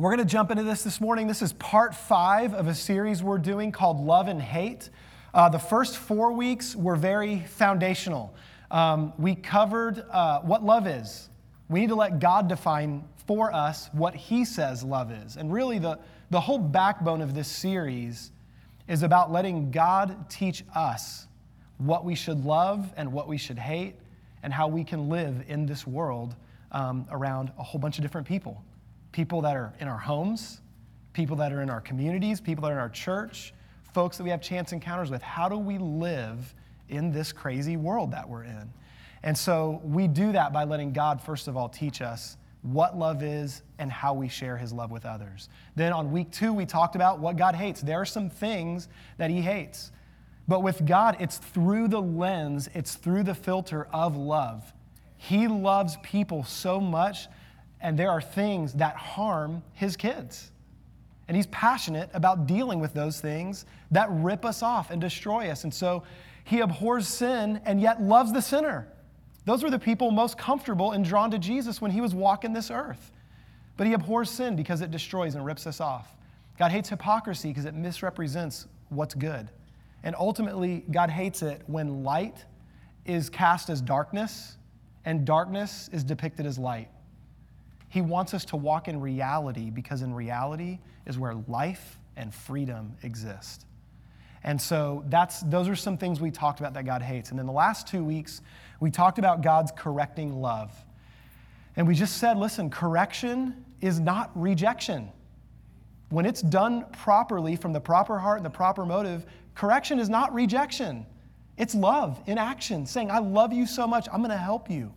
We're going to jump into this this morning. This is part five of a series we're doing called Love and Hate. Uh, the first four weeks were very foundational. Um, we covered uh, what love is. We need to let God define for us what He says love is. And really, the, the whole backbone of this series is about letting God teach us what we should love and what we should hate and how we can live in this world um, around a whole bunch of different people people that are in our homes, people that are in our communities, people that are in our church, folks that we have chance encounters with. How do we live in this crazy world that we're in? And so we do that by letting God, first of all, teach us what love is and how we share his love with others. Then on week two, we talked about what God hates. There are some things that he hates. But with God, it's through the lens, it's through the filter of love. He loves people so much, and there are things that harm his kids. And he's passionate about dealing with those things that rip us off and destroy us. And so he abhors sin and yet loves the sinner. Those were the people most comfortable and drawn to Jesus when he was walking this earth. But he abhors sin because it destroys and rips us off. God hates hypocrisy because it misrepresents what's good. And ultimately, God hates it when light is cast as darkness and darkness is depicted as light. He wants us to walk in reality because in reality is where life and freedom exist. And so that's those are some things we talked about that God hates. And in the last 2 weeks, we talked about God's correcting love. And we just said, listen, correction is not rejection. When it's done properly from the proper heart and the proper motive, correction is not rejection. It's love in action, saying, I love you so much, I'm going to help you.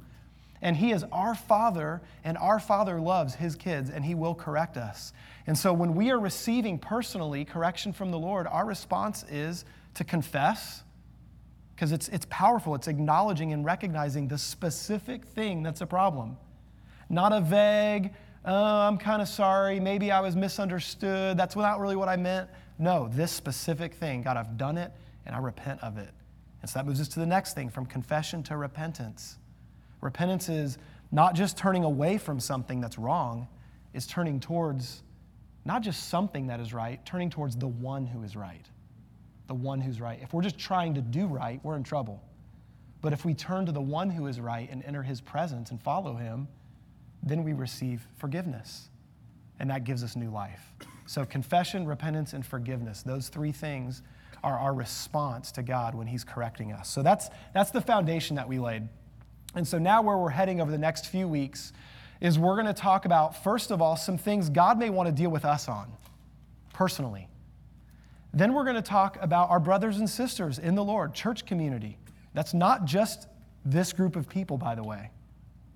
And He is our Father, and our Father loves His kids, and He will correct us. And so when we are receiving personally correction from the Lord, our response is to confess, because it's, it's powerful. It's acknowledging and recognizing the specific thing that's a problem. Not a vague, oh, I'm kind of sorry, maybe I was misunderstood, that's not really what I meant. No, this specific thing, God, I've done it and I repent of it. And so that moves us to the next thing from confession to repentance. Repentance is not just turning away from something that's wrong, it's turning towards not just something that is right, turning towards the one who is right the one who's right. If we're just trying to do right, we're in trouble. But if we turn to the one who is right and enter his presence and follow him, then we receive forgiveness. And that gives us new life. So, confession, repentance, and forgiveness, those three things are our response to God when he's correcting us. So, that's, that's the foundation that we laid. And so, now where we're heading over the next few weeks is we're going to talk about, first of all, some things God may want to deal with us on personally. Then we're going to talk about our brothers and sisters in the Lord, church community. That's not just this group of people, by the way.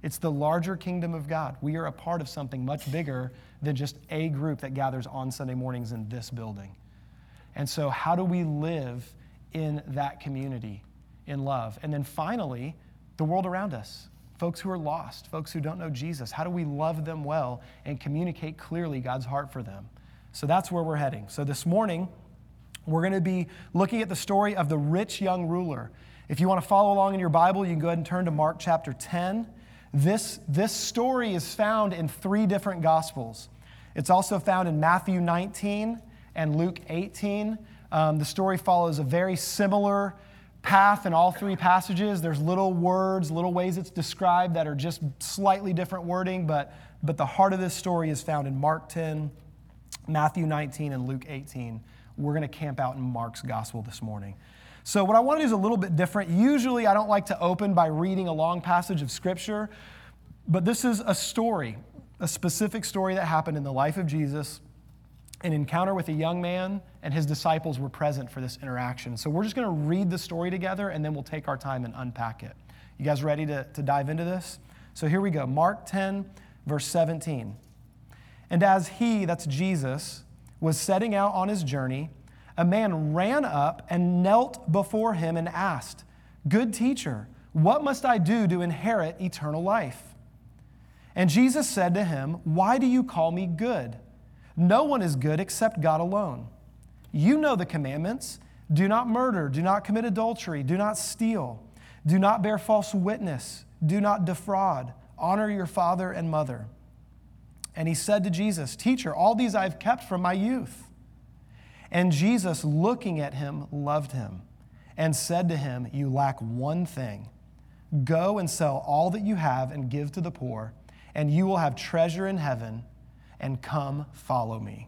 It's the larger kingdom of God. We are a part of something much bigger than just a group that gathers on Sunday mornings in this building. And so, how do we live in that community in love? And then finally, the world around us folks who are lost, folks who don't know Jesus. How do we love them well and communicate clearly God's heart for them? So, that's where we're heading. So, this morning, we're going to be looking at the story of the rich young ruler. If you want to follow along in your Bible, you can go ahead and turn to Mark chapter 10. This, this story is found in three different Gospels. It's also found in Matthew 19 and Luke 18. Um, the story follows a very similar path in all three passages. There's little words, little ways it's described that are just slightly different wording, but, but the heart of this story is found in Mark 10, Matthew 19, and Luke 18 we're going to camp out in Mark's gospel this morning. So, what I want to do is a little bit different. Usually, I don't like to open by reading a long passage of scripture, but this is a story, a specific story that happened in the life of Jesus, an encounter with a young man, and his disciples were present for this interaction. So, we're just going to read the story together and then we'll take our time and unpack it. You guys ready to, to dive into this? So, here we go Mark 10, verse 17. And as he, that's Jesus, was setting out on his journey, a man ran up and knelt before him and asked, Good teacher, what must I do to inherit eternal life? And Jesus said to him, Why do you call me good? No one is good except God alone. You know the commandments do not murder, do not commit adultery, do not steal, do not bear false witness, do not defraud, honor your father and mother. And he said to Jesus, Teacher, all these I've kept from my youth. And Jesus, looking at him, loved him and said to him, You lack one thing. Go and sell all that you have and give to the poor, and you will have treasure in heaven, and come follow me.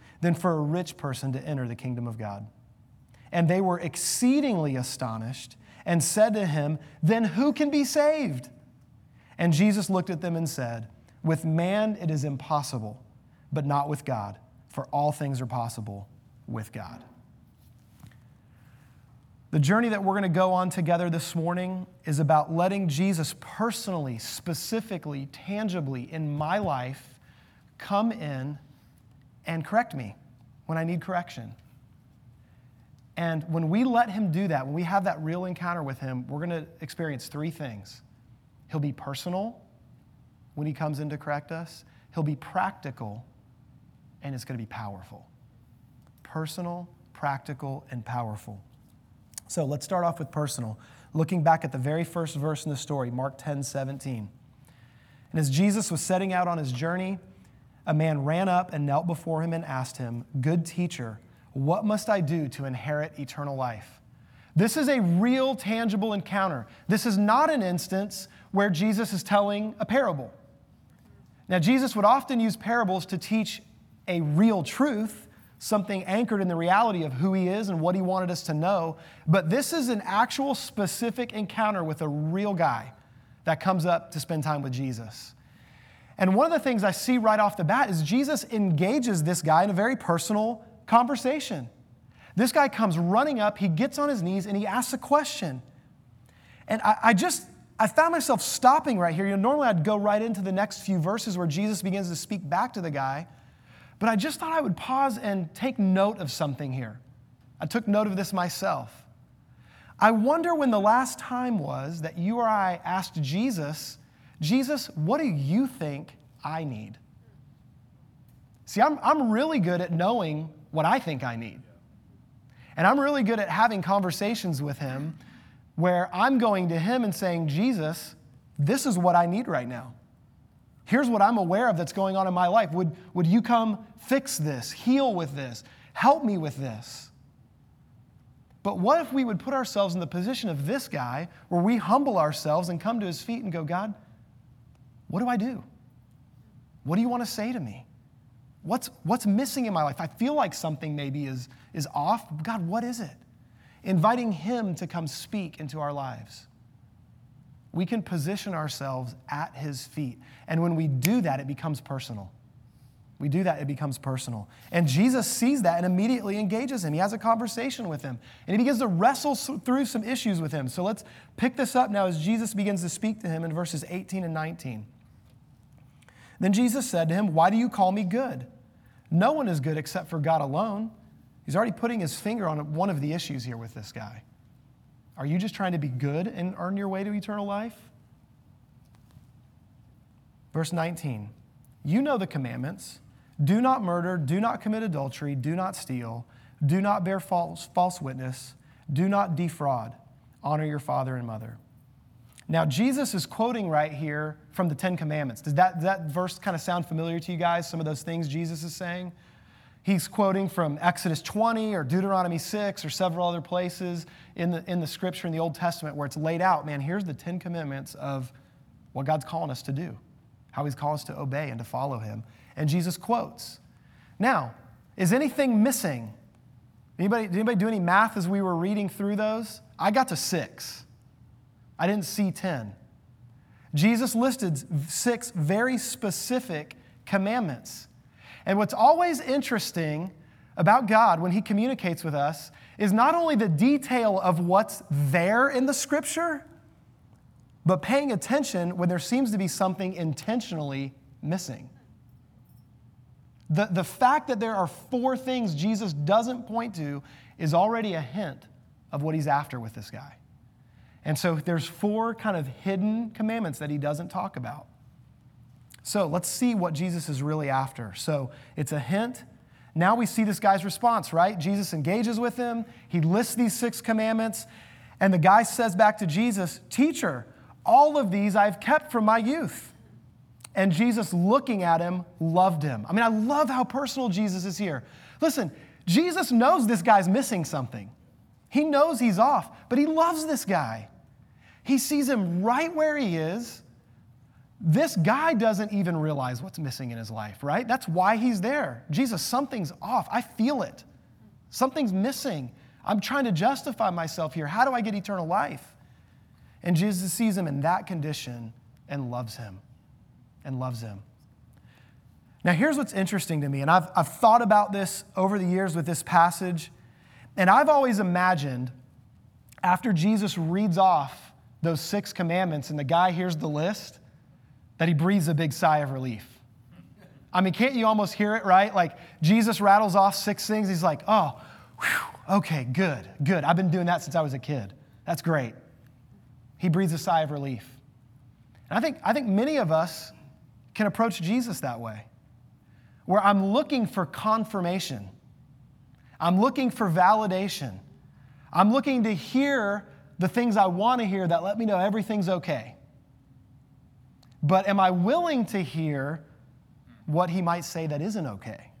than for a rich person to enter the kingdom of God. And they were exceedingly astonished and said to him, Then who can be saved? And Jesus looked at them and said, With man it is impossible, but not with God, for all things are possible with God. The journey that we're going to go on together this morning is about letting Jesus personally, specifically, tangibly in my life come in and correct me when I need correction. And when we let him do that, when we have that real encounter with him, we're going to experience three things. He'll be personal when he comes in to correct us, he'll be practical, and it's going to be powerful. Personal, practical, and powerful. So let's start off with personal. Looking back at the very first verse in the story, Mark 10 17. And as Jesus was setting out on his journey, a man ran up and knelt before him and asked him, Good teacher, what must I do to inherit eternal life? This is a real, tangible encounter. This is not an instance where Jesus is telling a parable. Now, Jesus would often use parables to teach a real truth something anchored in the reality of who he is and what he wanted us to know. But this is an actual specific encounter with a real guy that comes up to spend time with Jesus. And one of the things I see right off the bat is Jesus engages this guy in a very personal conversation. This guy comes running up, he gets on his knees, and he asks a question. And I, I just, I found myself stopping right here. You know, normally I'd go right into the next few verses where Jesus begins to speak back to the guy. But I just thought I would pause and take note of something here. I took note of this myself. I wonder when the last time was that you or I asked Jesus, Jesus, what do you think I need? See, I'm, I'm really good at knowing what I think I need. And I'm really good at having conversations with him where I'm going to him and saying, Jesus, this is what I need right now. Here's what I'm aware of that's going on in my life. Would, would you come fix this, heal with this, help me with this? But what if we would put ourselves in the position of this guy where we humble ourselves and come to his feet and go, God, what do I do? What do you want to say to me? What's, what's missing in my life? I feel like something maybe is, is off. God, what is it? Inviting Him to come speak into our lives we can position ourselves at his feet. And when we do that, it becomes personal. We do that, it becomes personal. And Jesus sees that and immediately engages him. He has a conversation with him, and he begins to wrestle through some issues with him. So let's pick this up now as Jesus begins to speak to him in verses 18 and 19. Then Jesus said to him, Why do you call me good? No one is good except for God alone. He's already putting his finger on one of the issues here with this guy. Are you just trying to be good and earn your way to eternal life? Verse 19 You know the commandments do not murder, do not commit adultery, do not steal, do not bear false, false witness, do not defraud, honor your father and mother. Now, Jesus is quoting right here from the Ten Commandments. Does that, does that verse kind of sound familiar to you guys? Some of those things Jesus is saying? He's quoting from Exodus 20 or Deuteronomy 6 or several other places in the, in the scripture in the Old Testament where it's laid out man, here's the Ten Commandments of what God's calling us to do, how He's calling us to obey and to follow Him. And Jesus quotes. Now, is anything missing? Anybody, did anybody do any math as we were reading through those? I got to six. I didn't see 10. Jesus listed six very specific commandments. And what's always interesting about God when He communicates with us is not only the detail of what's there in the scripture, but paying attention when there seems to be something intentionally missing. The, the fact that there are four things Jesus doesn't point to is already a hint of what he's after with this guy. And so there's four kind of hidden commandments that he doesn't talk about. So let's see what Jesus is really after. So it's a hint. Now we see this guy's response, right? Jesus engages with him. He lists these six commandments. And the guy says back to Jesus, Teacher, all of these I've kept from my youth. And Jesus, looking at him, loved him. I mean, I love how personal Jesus is here. Listen, Jesus knows this guy's missing something. He knows he's off, but he loves this guy. He sees him right where he is. This guy doesn't even realize what's missing in his life, right? That's why he's there. Jesus, something's off. I feel it. Something's missing. I'm trying to justify myself here. How do I get eternal life? And Jesus sees him in that condition and loves him and loves him. Now, here's what's interesting to me, and I've, I've thought about this over the years with this passage, and I've always imagined after Jesus reads off those six commandments and the guy hears the list, that he breathes a big sigh of relief. I mean, can't you almost hear it, right? Like Jesus rattles off six things. He's like, oh, whew, okay, good, good. I've been doing that since I was a kid. That's great. He breathes a sigh of relief. And I think, I think many of us can approach Jesus that way, where I'm looking for confirmation, I'm looking for validation, I'm looking to hear the things I want to hear that let me know everything's okay. But am I willing to hear what he might say that isn't okay?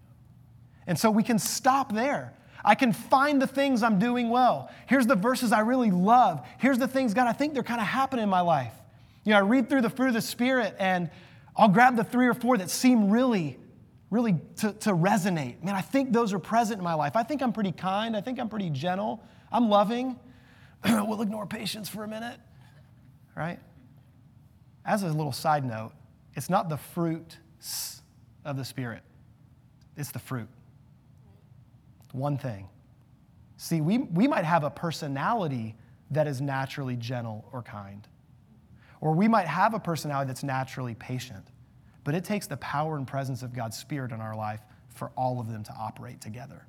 And so we can stop there. I can find the things I'm doing well. Here's the verses I really love. Here's the things, God, I think they're kind of happening in my life. You know, I read through the fruit of the Spirit and I'll grab the three or four that seem really, really to, to resonate. Man, I think those are present in my life. I think I'm pretty kind. I think I'm pretty gentle. I'm loving. we'll ignore patience for a minute, right? As a little side note, it's not the fruit of the Spirit, it's the fruit. One thing. See, we, we might have a personality that is naturally gentle or kind. Or we might have a personality that's naturally patient, but it takes the power and presence of God's Spirit in our life for all of them to operate together.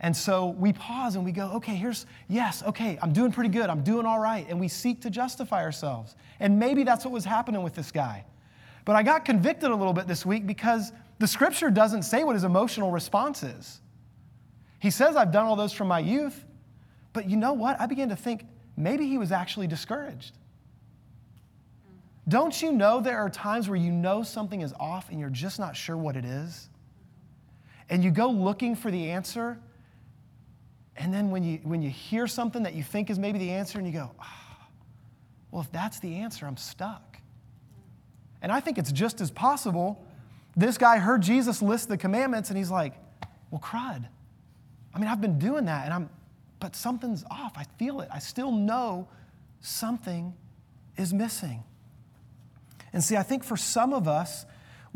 And so we pause and we go, okay, here's, yes, okay, I'm doing pretty good, I'm doing all right. And we seek to justify ourselves. And maybe that's what was happening with this guy. But I got convicted a little bit this week because the scripture doesn't say what his emotional response is. He says, I've done all those from my youth. But you know what? I began to think maybe he was actually discouraged. Don't you know there are times where you know something is off and you're just not sure what it is? And you go looking for the answer, and then when you, when you hear something that you think is maybe the answer, and you go, oh, well, if that's the answer, I'm stuck. And I think it's just as possible. This guy heard Jesus list the commandments, and he's like, well, crud. I mean, I've been doing that, and I'm, but something's off. I feel it. I still know something is missing. And see, I think for some of us,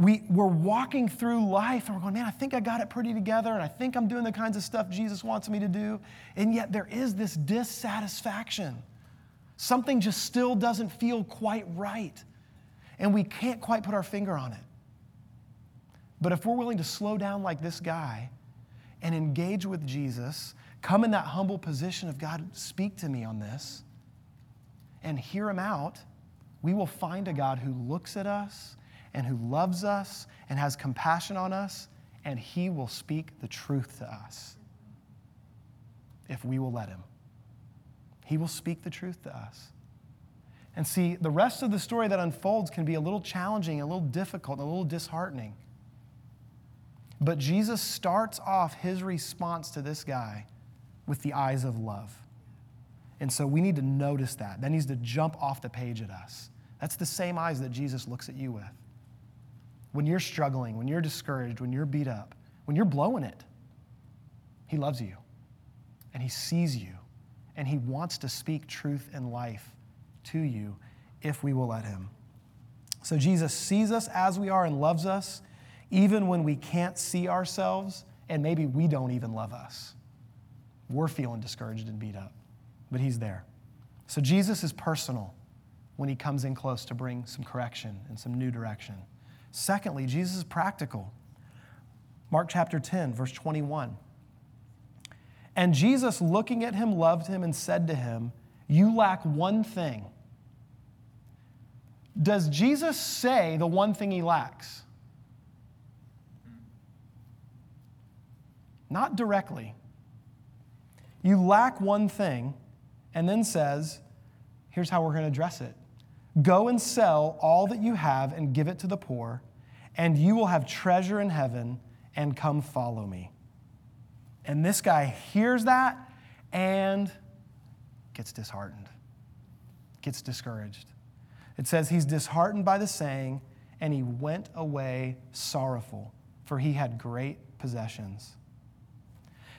we, we're walking through life and we're going, man, I think I got it pretty together and I think I'm doing the kinds of stuff Jesus wants me to do. And yet there is this dissatisfaction. Something just still doesn't feel quite right. And we can't quite put our finger on it. But if we're willing to slow down like this guy and engage with Jesus, come in that humble position of God, speak to me on this, and hear him out, we will find a God who looks at us and who loves us and has compassion on us, and he will speak the truth to us if we will let him. He will speak the truth to us. And see, the rest of the story that unfolds can be a little challenging, a little difficult, a little disheartening. But Jesus starts off his response to this guy with the eyes of love. And so we need to notice that. That needs to jump off the page at us. That's the same eyes that Jesus looks at you with when you're struggling, when you're discouraged, when you're beat up, when you're blowing it, He loves you and He sees you and He wants to speak truth and life to you if we will let Him. So Jesus sees us as we are and loves us, even when we can't see ourselves and maybe we don't even love us. We're feeling discouraged and beat up, but He's there. So Jesus is personal when He comes in close to bring some correction and some new direction. Secondly, Jesus is practical. Mark chapter 10, verse 21. And Jesus, looking at him, loved him and said to him, You lack one thing. Does Jesus say the one thing he lacks? Not directly. You lack one thing, and then says, Here's how we're going to address it Go and sell all that you have and give it to the poor, and you will have treasure in heaven, and come follow me. And this guy hears that and gets disheartened, gets discouraged. It says he's disheartened by the saying, and he went away sorrowful, for he had great possessions.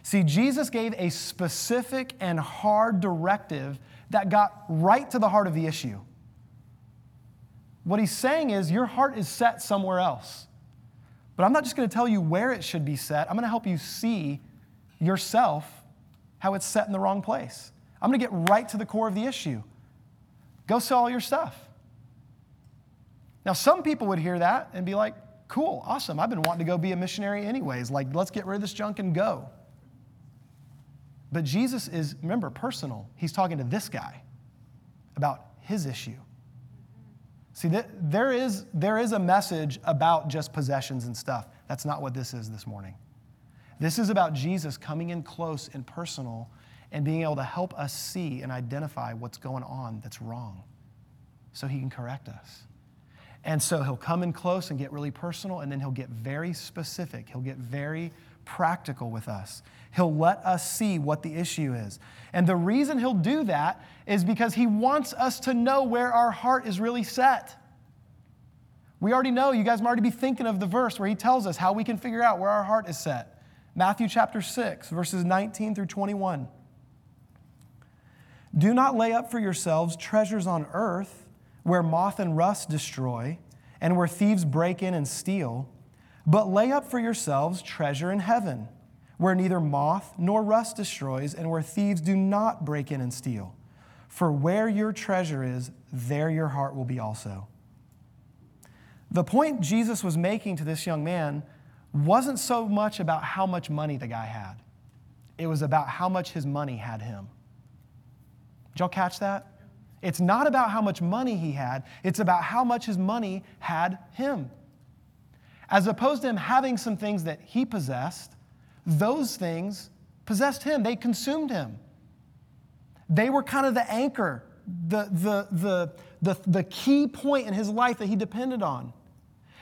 See, Jesus gave a specific and hard directive that got right to the heart of the issue. What he's saying is, your heart is set somewhere else. But I'm not just going to tell you where it should be set, I'm going to help you see yourself how it's set in the wrong place. I'm going to get right to the core of the issue. Go sell all your stuff. Now, some people would hear that and be like, cool, awesome. I've been wanting to go be a missionary anyways. Like, let's get rid of this junk and go. But Jesus is, remember, personal. He's talking to this guy about his issue. See, there is, there is a message about just possessions and stuff. That's not what this is this morning. This is about Jesus coming in close and personal and being able to help us see and identify what's going on that's wrong so he can correct us. And so he'll come in close and get really personal, and then he'll get very specific. He'll get very practical with us. He'll let us see what the issue is. And the reason he'll do that is because he wants us to know where our heart is really set. We already know, you guys might already be thinking of the verse where he tells us how we can figure out where our heart is set. Matthew chapter 6, verses 19 through 21. Do not lay up for yourselves treasures on earth where moth and rust destroy and where thieves break in and steal, but lay up for yourselves treasure in heaven where neither moth nor rust destroys and where thieves do not break in and steal. For where your treasure is, there your heart will be also. The point Jesus was making to this young man wasn't so much about how much money the guy had, it was about how much his money had him. Did y'all catch that? It's not about how much money he had, it's about how much his money had him. As opposed to him having some things that he possessed, those things possessed him, they consumed him. They were kind of the anchor, the, the, the, the, the key point in his life that he depended on.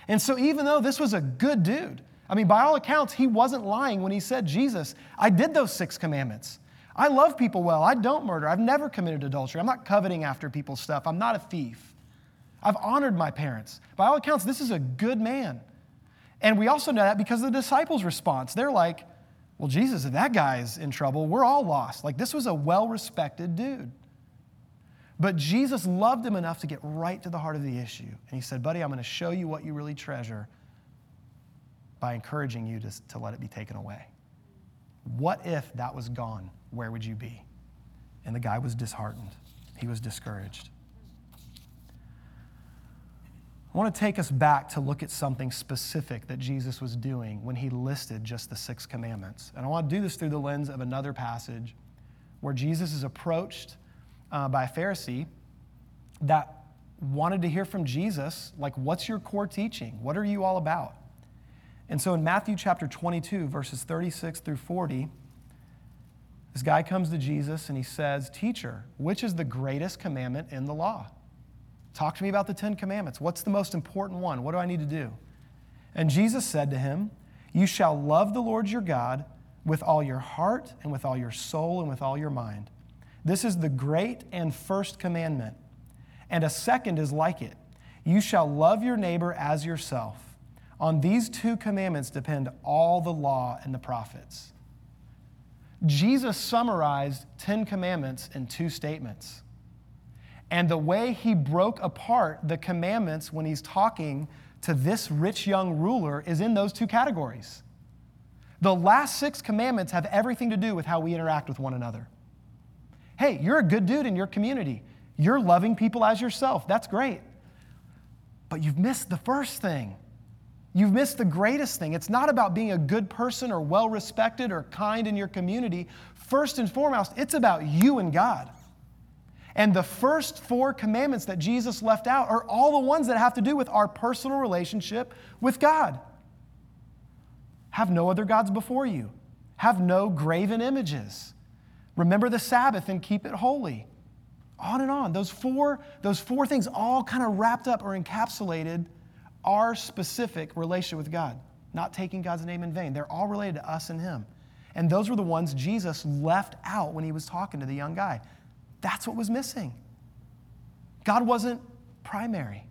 And so, even though this was a good dude, I mean, by all accounts, he wasn't lying when he said, Jesus, I did those six commandments. I love people well. I don't murder. I've never committed adultery. I'm not coveting after people's stuff. I'm not a thief. I've honored my parents. By all accounts, this is a good man. And we also know that because of the disciples' response. They're like, well, Jesus, if that guy's in trouble, we're all lost. Like, this was a well respected dude. But Jesus loved him enough to get right to the heart of the issue. And he said, Buddy, I'm going to show you what you really treasure by encouraging you to, to let it be taken away. What if that was gone? Where would you be? And the guy was disheartened, he was discouraged. I want to take us back to look at something specific that Jesus was doing when he listed just the six commandments. And I want to do this through the lens of another passage where Jesus is approached uh, by a Pharisee that wanted to hear from Jesus, like, what's your core teaching? What are you all about? And so in Matthew chapter 22, verses 36 through 40, this guy comes to Jesus and he says, Teacher, which is the greatest commandment in the law? Talk to me about the Ten Commandments. What's the most important one? What do I need to do? And Jesus said to him, You shall love the Lord your God with all your heart and with all your soul and with all your mind. This is the great and first commandment. And a second is like it You shall love your neighbor as yourself. On these two commandments depend all the law and the prophets. Jesus summarized 10 commandments in two statements. And the way he broke apart the commandments when he's talking to this rich young ruler is in those two categories. The last six commandments have everything to do with how we interact with one another. Hey, you're a good dude in your community. You're loving people as yourself. That's great. But you've missed the first thing. You've missed the greatest thing. It's not about being a good person or well respected or kind in your community. First and foremost, it's about you and God. And the first four commandments that Jesus left out are all the ones that have to do with our personal relationship with God. Have no other gods before you, have no graven images. Remember the Sabbath and keep it holy. On and on. Those four, those four things all kind of wrapped up or encapsulated our specific relationship with God, not taking God's name in vain. They're all related to us and Him. And those were the ones Jesus left out when he was talking to the young guy. That's what was missing. God wasn't primary,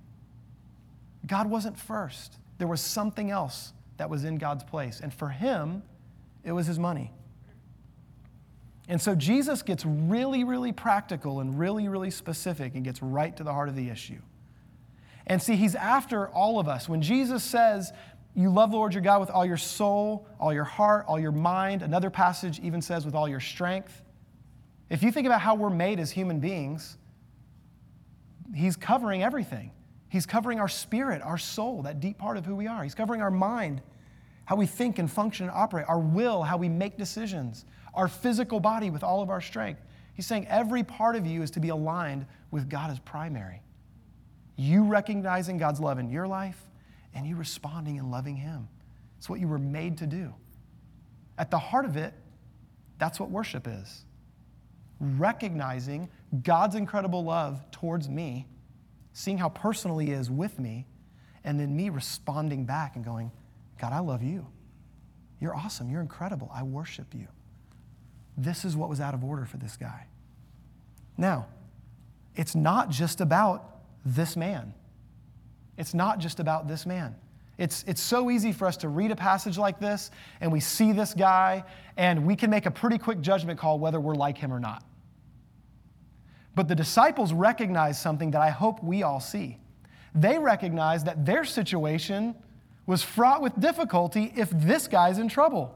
God wasn't first. There was something else that was in God's place. And for him, it was his money. And so Jesus gets really, really practical and really, really specific and gets right to the heart of the issue. And see, he's after all of us. When Jesus says, you love the Lord your God with all your soul, all your heart, all your mind, another passage even says with all your strength. If you think about how we're made as human beings, He's covering everything. He's covering our spirit, our soul, that deep part of who we are. He's covering our mind, how we think and function and operate, our will, how we make decisions, our physical body with all of our strength. He's saying every part of you is to be aligned with God as primary. You recognizing God's love in your life and you responding and loving Him. It's what you were made to do. At the heart of it, that's what worship is recognizing God's incredible love towards me, seeing how personal He is with me, and then me responding back and going, God, I love you. You're awesome. You're incredible. I worship you. This is what was out of order for this guy. Now, it's not just about this man. It's not just about this man. It's, it's so easy for us to read a passage like this and we see this guy and we can make a pretty quick judgment call whether we're like him or not. But the disciples recognize something that I hope we all see. They recognize that their situation was fraught with difficulty if this guy's in trouble.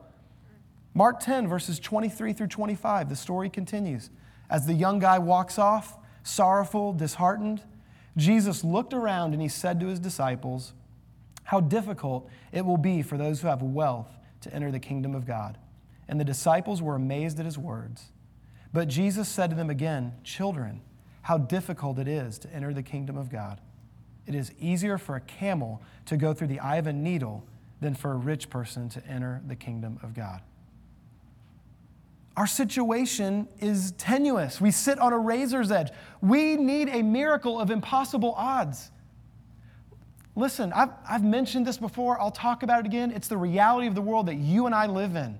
Mark 10, verses 23 through 25, the story continues. As the young guy walks off, sorrowful, disheartened, Jesus looked around and he said to his disciples, How difficult it will be for those who have wealth to enter the kingdom of God. And the disciples were amazed at his words. But Jesus said to them again, Children, how difficult it is to enter the kingdom of God. It is easier for a camel to go through the eye of a needle than for a rich person to enter the kingdom of God. Our situation is tenuous. We sit on a razor's edge. We need a miracle of impossible odds. Listen, I've, I've mentioned this before. I'll talk about it again. It's the reality of the world that you and I live in.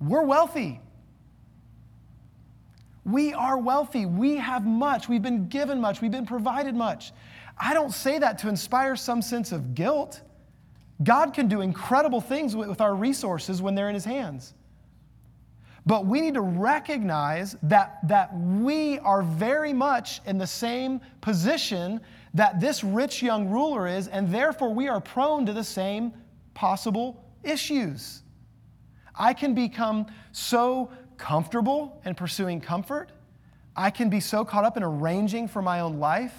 We're wealthy. We are wealthy. We have much. We've been given much. We've been provided much. I don't say that to inspire some sense of guilt. God can do incredible things with our resources when they're in His hands. But we need to recognize that, that we are very much in the same position that this rich young ruler is, and therefore we are prone to the same possible issues. I can become so comfortable in pursuing comfort. I can be so caught up in arranging for my own life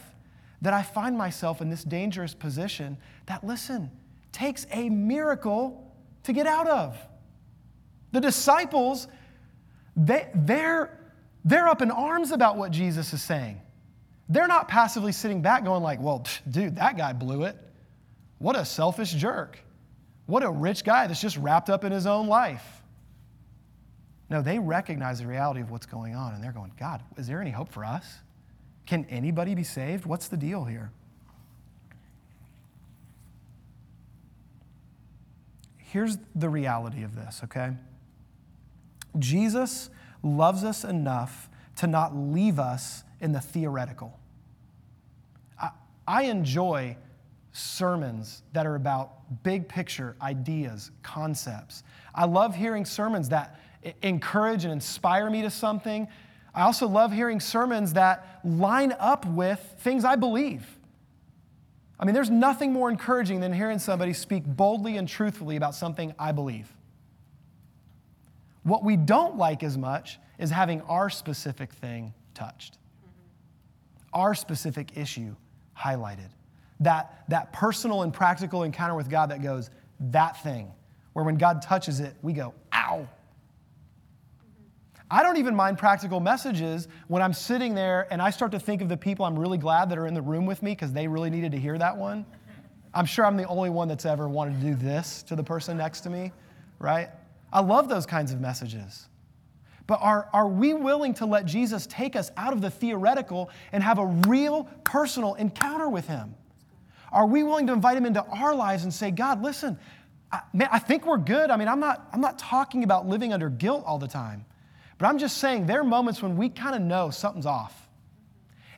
that I find myself in this dangerous position that, listen, takes a miracle to get out of. The disciples, they, they're, they're up in arms about what Jesus is saying. They're not passively sitting back going like, well, dude, that guy blew it. What a selfish jerk. What a rich guy that's just wrapped up in his own life. No, they recognize the reality of what's going on and they're going, God, is there any hope for us? Can anybody be saved? What's the deal here? Here's the reality of this, okay? Jesus loves us enough to not leave us in the theoretical. I, I enjoy sermons that are about big picture ideas, concepts. I love hearing sermons that encourage and inspire me to something. I also love hearing sermons that line up with things I believe. I mean, there's nothing more encouraging than hearing somebody speak boldly and truthfully about something I believe. What we don't like as much is having our specific thing touched, mm-hmm. our specific issue highlighted. That, that personal and practical encounter with God that goes, that thing, where when God touches it, we go, ow. Mm-hmm. I don't even mind practical messages when I'm sitting there and I start to think of the people I'm really glad that are in the room with me because they really needed to hear that one. I'm sure I'm the only one that's ever wanted to do this to the person next to me, right? I love those kinds of messages. But are, are we willing to let Jesus take us out of the theoretical and have a real personal encounter with Him? Are we willing to invite Him into our lives and say, God, listen, I, man, I think we're good. I mean, I'm not, I'm not talking about living under guilt all the time, but I'm just saying there are moments when we kind of know something's off.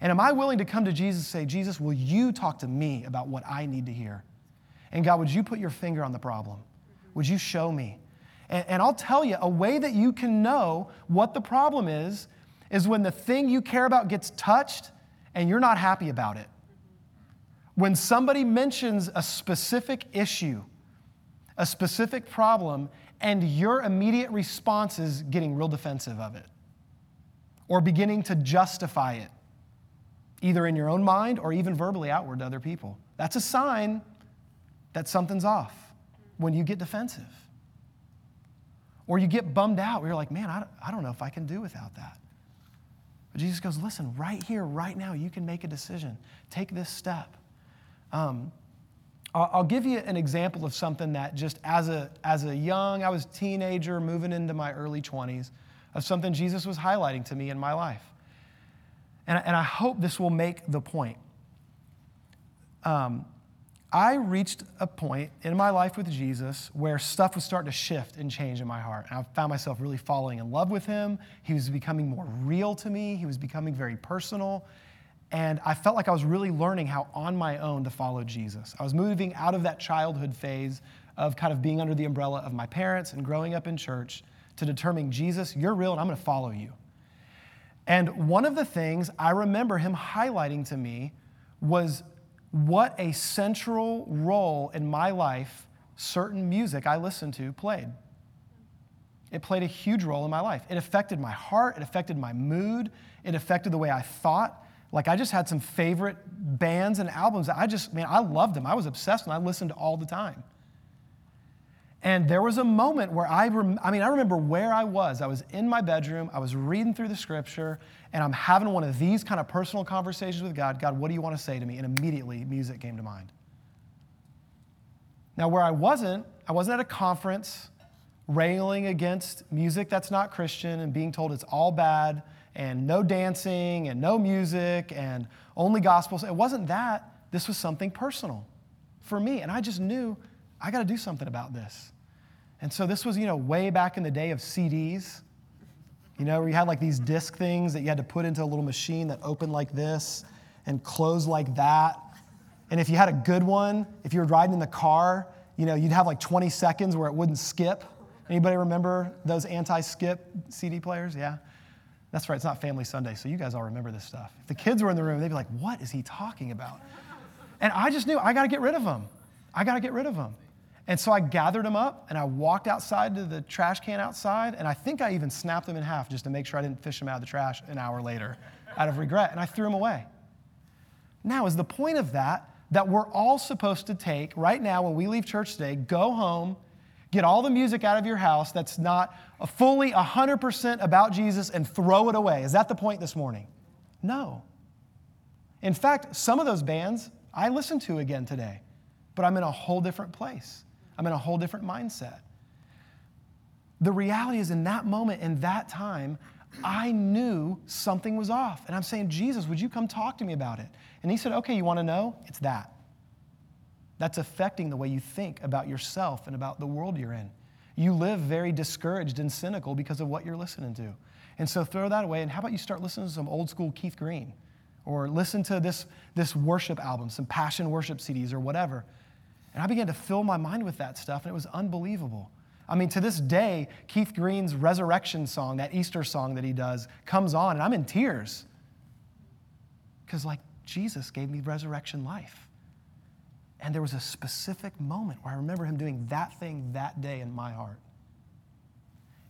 And am I willing to come to Jesus and say, Jesus, will you talk to me about what I need to hear? And God, would you put your finger on the problem? Would you show me? And, and I'll tell you, a way that you can know what the problem is is when the thing you care about gets touched and you're not happy about it. When somebody mentions a specific issue, a specific problem, and your immediate response is getting real defensive of it or beginning to justify it, either in your own mind or even verbally outward to other people. That's a sign that something's off when you get defensive. Or you get bummed out you're like, man, I don't know if I can do without that. But Jesus goes, listen, right here, right now, you can make a decision. Take this step. Um, I'll give you an example of something that just as a, as a young, I was a teenager moving into my early 20s, of something Jesus was highlighting to me in my life. And, and I hope this will make the point. Um, I reached a point in my life with Jesus where stuff was starting to shift and change in my heart. And I found myself really falling in love with him. He was becoming more real to me, he was becoming very personal. And I felt like I was really learning how on my own to follow Jesus. I was moving out of that childhood phase of kind of being under the umbrella of my parents and growing up in church to determining, Jesus, you're real and I'm going to follow you. And one of the things I remember him highlighting to me was what a central role in my life certain music I listened to played. It played a huge role in my life. It affected my heart, it affected my mood, it affected the way I thought. Like, I just had some favorite bands and albums that I just, man, I loved them. I was obsessed and I listened all the time. And there was a moment where I, rem- I mean, I remember where I was. I was in my bedroom, I was reading through the scripture, and I'm having one of these kind of personal conversations with God. God, what do you want to say to me? And immediately music came to mind. Now, where I wasn't, I wasn't at a conference railing against music that's not Christian and being told it's all bad and no dancing and no music and only gospels. It wasn't that. This was something personal for me. And I just knew I got to do something about this. And so this was, you know, way back in the day of CDs. You know, where you had like these disc things that you had to put into a little machine that opened like this and closed like that. And if you had a good one, if you were riding in the car, you know, you'd have like 20 seconds where it wouldn't skip. Anybody remember those anti-skip CD players? Yeah. That's right, it's not Family Sunday, so you guys all remember this stuff. If the kids were in the room, they'd be like, what is he talking about? And I just knew I got to get rid of them. I got to get rid of them. And so I gathered them up and I walked outside to the trash can outside, and I think I even snapped them in half just to make sure I didn't fish them out of the trash an hour later out of regret, and I threw them away. Now, is the point of that that we're all supposed to take right now when we leave church today, go home, get all the music out of your house that's not fully 100% about Jesus and throw it away? Is that the point this morning? No. In fact, some of those bands I listened to again today, but I'm in a whole different place. I'm in a whole different mindset. The reality is, in that moment, in that time, I knew something was off. And I'm saying, Jesus, would you come talk to me about it? And he said, Okay, you want to know? It's that. That's affecting the way you think about yourself and about the world you're in. You live very discouraged and cynical because of what you're listening to. And so throw that away. And how about you start listening to some old school Keith Green? Or listen to this, this worship album, some passion worship CDs or whatever. And I began to fill my mind with that stuff, and it was unbelievable. I mean, to this day, Keith Green's resurrection song, that Easter song that he does, comes on, and I'm in tears. Because, like, Jesus gave me resurrection life. And there was a specific moment where I remember him doing that thing that day in my heart.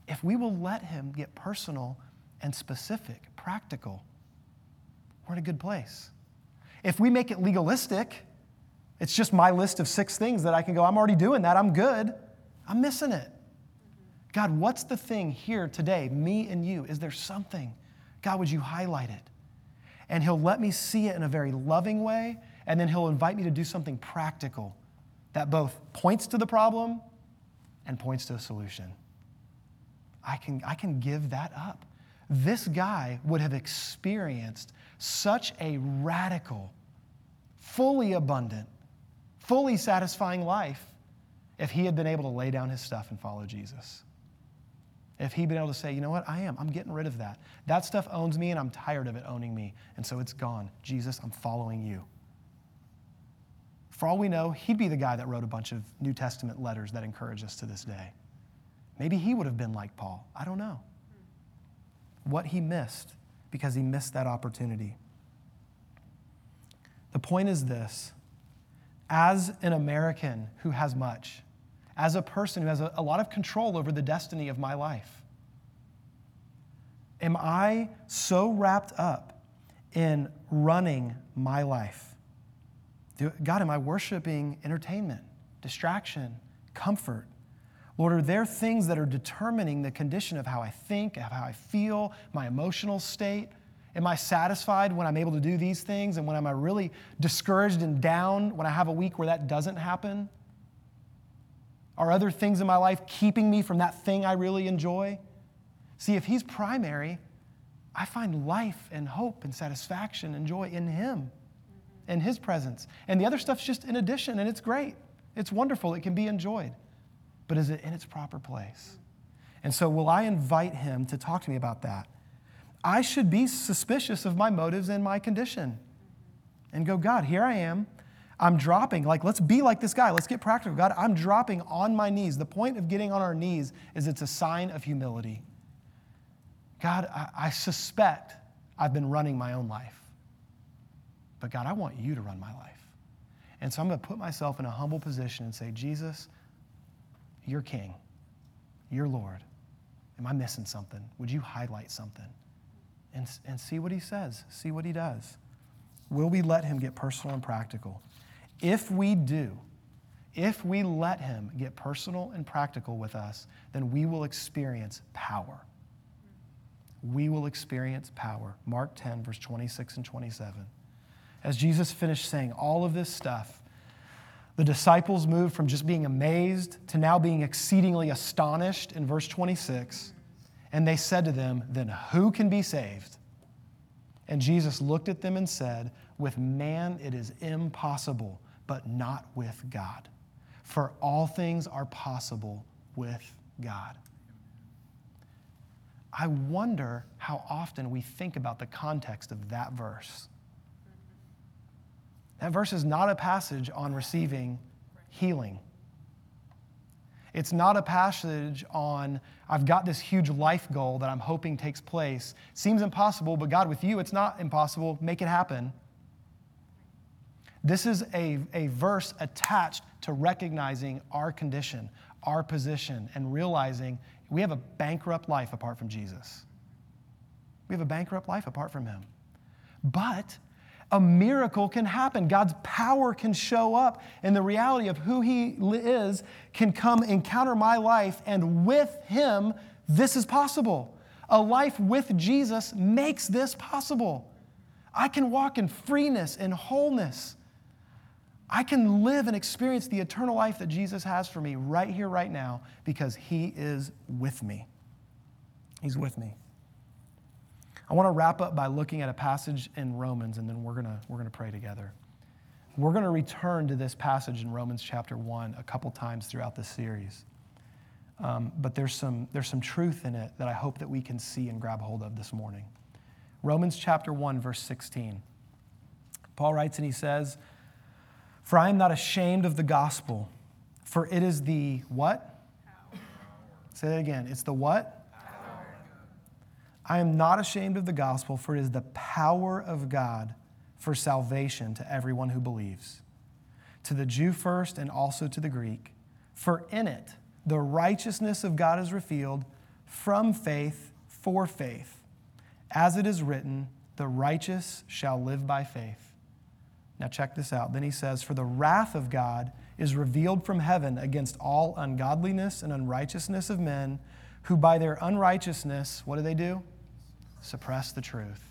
If we will let him get personal and specific, practical, we're in a good place. If we make it legalistic, It's just my list of six things that I can go, I'm already doing that. I'm good. I'm missing it. God, what's the thing here today, me and you? Is there something? God, would you highlight it? And He'll let me see it in a very loving way, and then He'll invite me to do something practical that both points to the problem and points to a solution. I can, I can give that up. This guy would have experienced such a radical, fully abundant, fully satisfying life if he had been able to lay down his stuff and follow Jesus. If he'd been able to say, you know what, I am, I'm getting rid of that. That stuff owns me and I'm tired of it owning me. And so it's gone. Jesus, I'm following you. For all we know, he'd be the guy that wrote a bunch of New Testament letters that encourage us to this day. Maybe he would have been like Paul. I don't know. What he missed because he missed that opportunity. The point is this as an American who has much, as a person who has a, a, lot of control over the destiny of my life, am I so wrapped up in running my life? Do, God, am I worshiping entertainment, distraction, comfort? Lord, are there things that are determining the condition of how I think, of how I feel, my emotional state? Am I satisfied when I'm able to do these things? And when am I really discouraged and down when I have a week where that doesn't happen? Are other things in my life keeping me from that thing I really enjoy? See, if He's primary, I find life and hope and satisfaction and joy in Him, in His presence. And the other stuff's just in addition, and it's great. It's wonderful. It can be enjoyed. But is it in its proper place? And so, will I invite Him to talk to me about that? I should be suspicious of my motives and my condition and go, God, here I am. I'm dropping. Like, let's be like this guy. Let's get practical. God, I'm dropping on my knees. The point of getting on our knees is it's a sign of humility. God, I, I suspect I've been running my own life. But God, I want you to run my life. And so I'm going to put myself in a humble position and say, Jesus, you're king. You're Lord. Am I missing something? Would you highlight something? And, and see what he says, see what he does. Will we let him get personal and practical? If we do, if we let him get personal and practical with us, then we will experience power. We will experience power. Mark 10, verse 26 and 27. As Jesus finished saying all of this stuff, the disciples moved from just being amazed to now being exceedingly astonished in verse 26. And they said to them, Then who can be saved? And Jesus looked at them and said, With man it is impossible, but not with God. For all things are possible with God. I wonder how often we think about the context of that verse. That verse is not a passage on receiving healing. It's not a passage on, I've got this huge life goal that I'm hoping takes place. Seems impossible, but God, with you, it's not impossible. Make it happen. This is a, a verse attached to recognizing our condition, our position, and realizing we have a bankrupt life apart from Jesus. We have a bankrupt life apart from Him. But a miracle can happen. God's power can show up, and the reality of who He is can come encounter my life, and with Him, this is possible. A life with Jesus makes this possible. I can walk in freeness and wholeness. I can live and experience the eternal life that Jesus has for me right here, right now, because He is with me. He's with me. I want to wrap up by looking at a passage in Romans, and then we're going we're going to pray together. We're going to return to this passage in Romans chapter 1 a couple times throughout this series. Um, but there's some, there's some truth in it that I hope that we can see and grab hold of this morning. Romans chapter 1, verse 16. Paul writes and he says, For I am not ashamed of the gospel, for it is the what? Power. Say that again. It's the what? I am not ashamed of the gospel, for it is the power of God for salvation to everyone who believes, to the Jew first and also to the Greek. For in it the righteousness of God is revealed from faith for faith. As it is written, the righteous shall live by faith. Now, check this out. Then he says, For the wrath of God is revealed from heaven against all ungodliness and unrighteousness of men who by their unrighteousness, what do they do? Suppress the truth.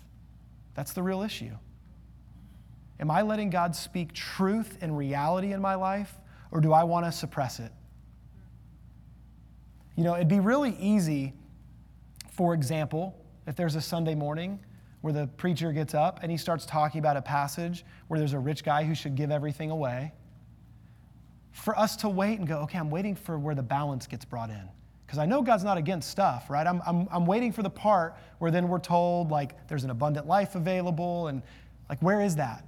That's the real issue. Am I letting God speak truth and reality in my life, or do I want to suppress it? You know, it'd be really easy, for example, if there's a Sunday morning where the preacher gets up and he starts talking about a passage where there's a rich guy who should give everything away, for us to wait and go, okay, I'm waiting for where the balance gets brought in. Because I know God's not against stuff, right? I'm, I'm, I'm waiting for the part where then we're told, like, there's an abundant life available, and like, where is that?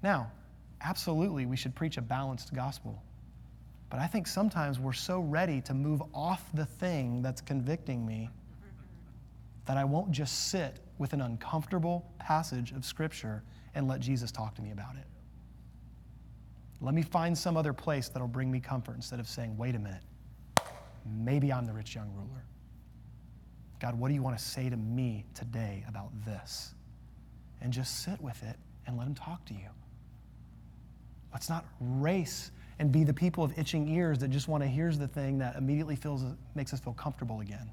Now, absolutely, we should preach a balanced gospel. But I think sometimes we're so ready to move off the thing that's convicting me that I won't just sit with an uncomfortable passage of Scripture and let Jesus talk to me about it. Let me find some other place that'll bring me comfort instead of saying, wait a minute, maybe I'm the rich young ruler. God, what do you want to say to me today about this? And just sit with it and let him talk to you. Let's not race and be the people of itching ears that just want to hear the thing that immediately feels, makes us feel comfortable again.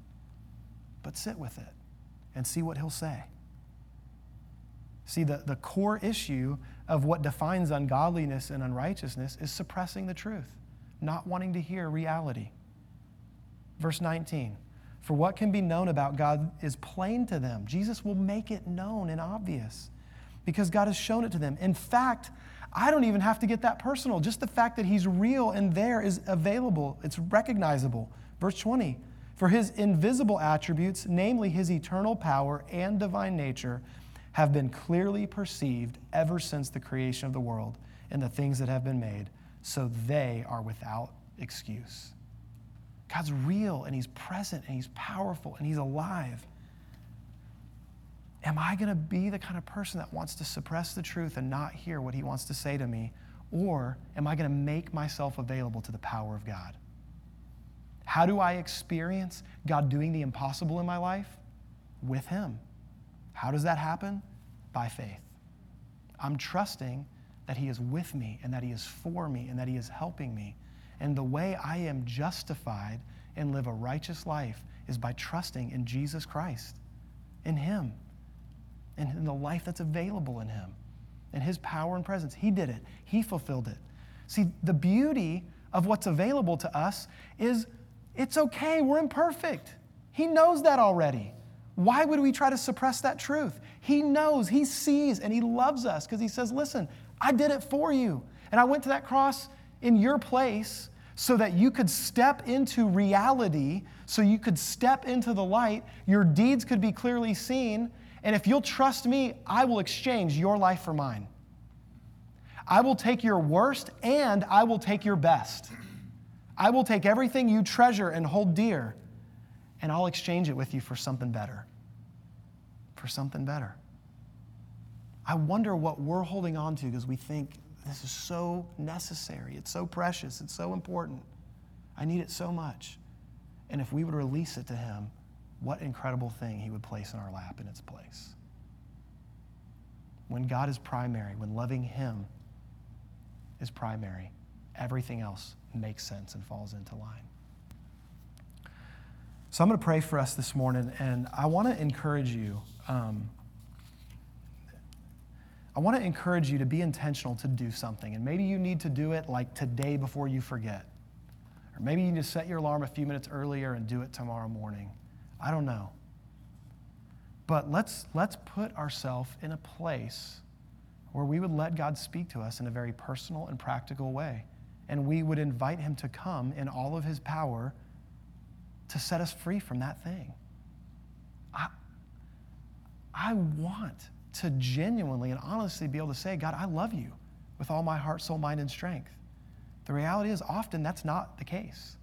But sit with it and see what he'll say. See, the, the core issue of what defines ungodliness and unrighteousness is suppressing the truth, not wanting to hear reality. Verse 19 For what can be known about God is plain to them. Jesus will make it known and obvious because God has shown it to them. In fact, I don't even have to get that personal. Just the fact that He's real and there is available, it's recognizable. Verse 20 For His invisible attributes, namely His eternal power and divine nature, have been clearly perceived ever since the creation of the world and the things that have been made, so they are without excuse. God's real and He's present and He's powerful and He's alive. Am I going to be the kind of person that wants to suppress the truth and not hear what He wants to say to me? Or am I going to make myself available to the power of God? How do I experience God doing the impossible in my life? With Him. How does that happen? By faith. I'm trusting that He is with me and that He is for me and that He is helping me. And the way I am justified and live a righteous life is by trusting in Jesus Christ, in Him, and in the life that's available in Him, and His power and presence. He did it, He fulfilled it. See, the beauty of what's available to us is it's okay, we're imperfect. He knows that already. Why would we try to suppress that truth? He knows, He sees, and He loves us because He says, Listen, I did it for you. And I went to that cross in your place so that you could step into reality, so you could step into the light, your deeds could be clearly seen. And if you'll trust me, I will exchange your life for mine. I will take your worst and I will take your best. I will take everything you treasure and hold dear and I'll exchange it with you for something better. For something better. I wonder what we're holding on to because we think this is so necessary. It's so precious. It's so important. I need it so much. And if we would release it to Him, what incredible thing He would place in our lap in its place. When God is primary, when loving Him is primary, everything else makes sense and falls into line. So I'm going to pray for us this morning, and I want to encourage you. Um, I want to encourage you to be intentional to do something. And maybe you need to do it like today before you forget. Or maybe you need to set your alarm a few minutes earlier and do it tomorrow morning. I don't know. But let's, let's put ourselves in a place where we would let God speak to us in a very personal and practical way. And we would invite Him to come in all of His power to set us free from that thing. I, I want to genuinely and honestly be able to say, God, I love you with all my heart, soul, mind, and strength. The reality is, often that's not the case.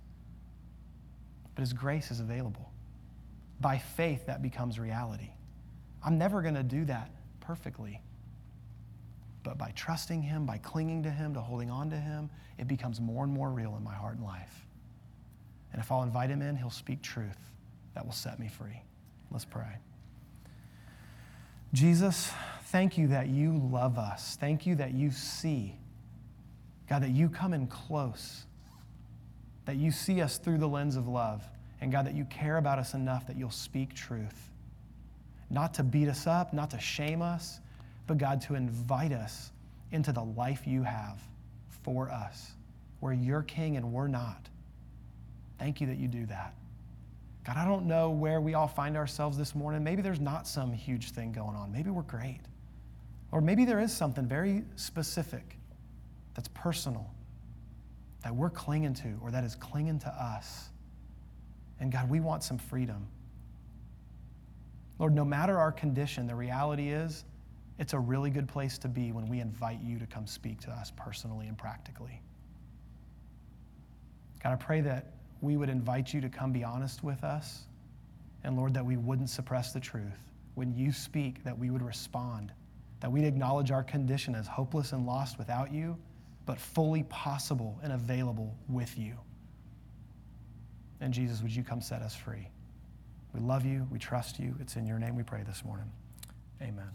But His grace is available. By faith, that becomes reality. I'm never going to do that perfectly. But by trusting Him, by clinging to Him, to holding on to Him, it becomes more and more real in my heart and life. And if I'll invite him in, he'll speak truth that will set me free. Let's pray. Jesus, thank you that you love us. Thank you that you see. God, that you come in close, that you see us through the lens of love. And God, that you care about us enough that you'll speak truth. Not to beat us up, not to shame us, but God, to invite us into the life you have for us, where you're king and we're not. Thank you that you do that. God, I don't know where we all find ourselves this morning. Maybe there's not some huge thing going on. Maybe we're great. Or maybe there is something very specific that's personal that we're clinging to or that is clinging to us. And God, we want some freedom. Lord, no matter our condition, the reality is it's a really good place to be when we invite you to come speak to us personally and practically. God, I pray that we would invite you to come be honest with us. And Lord, that we wouldn't suppress the truth. When you speak, that we would respond, that we'd acknowledge our condition as hopeless and lost without you, but fully possible and available with you. And Jesus, would you come set us free? We love you. We trust you. It's in your name we pray this morning. Amen.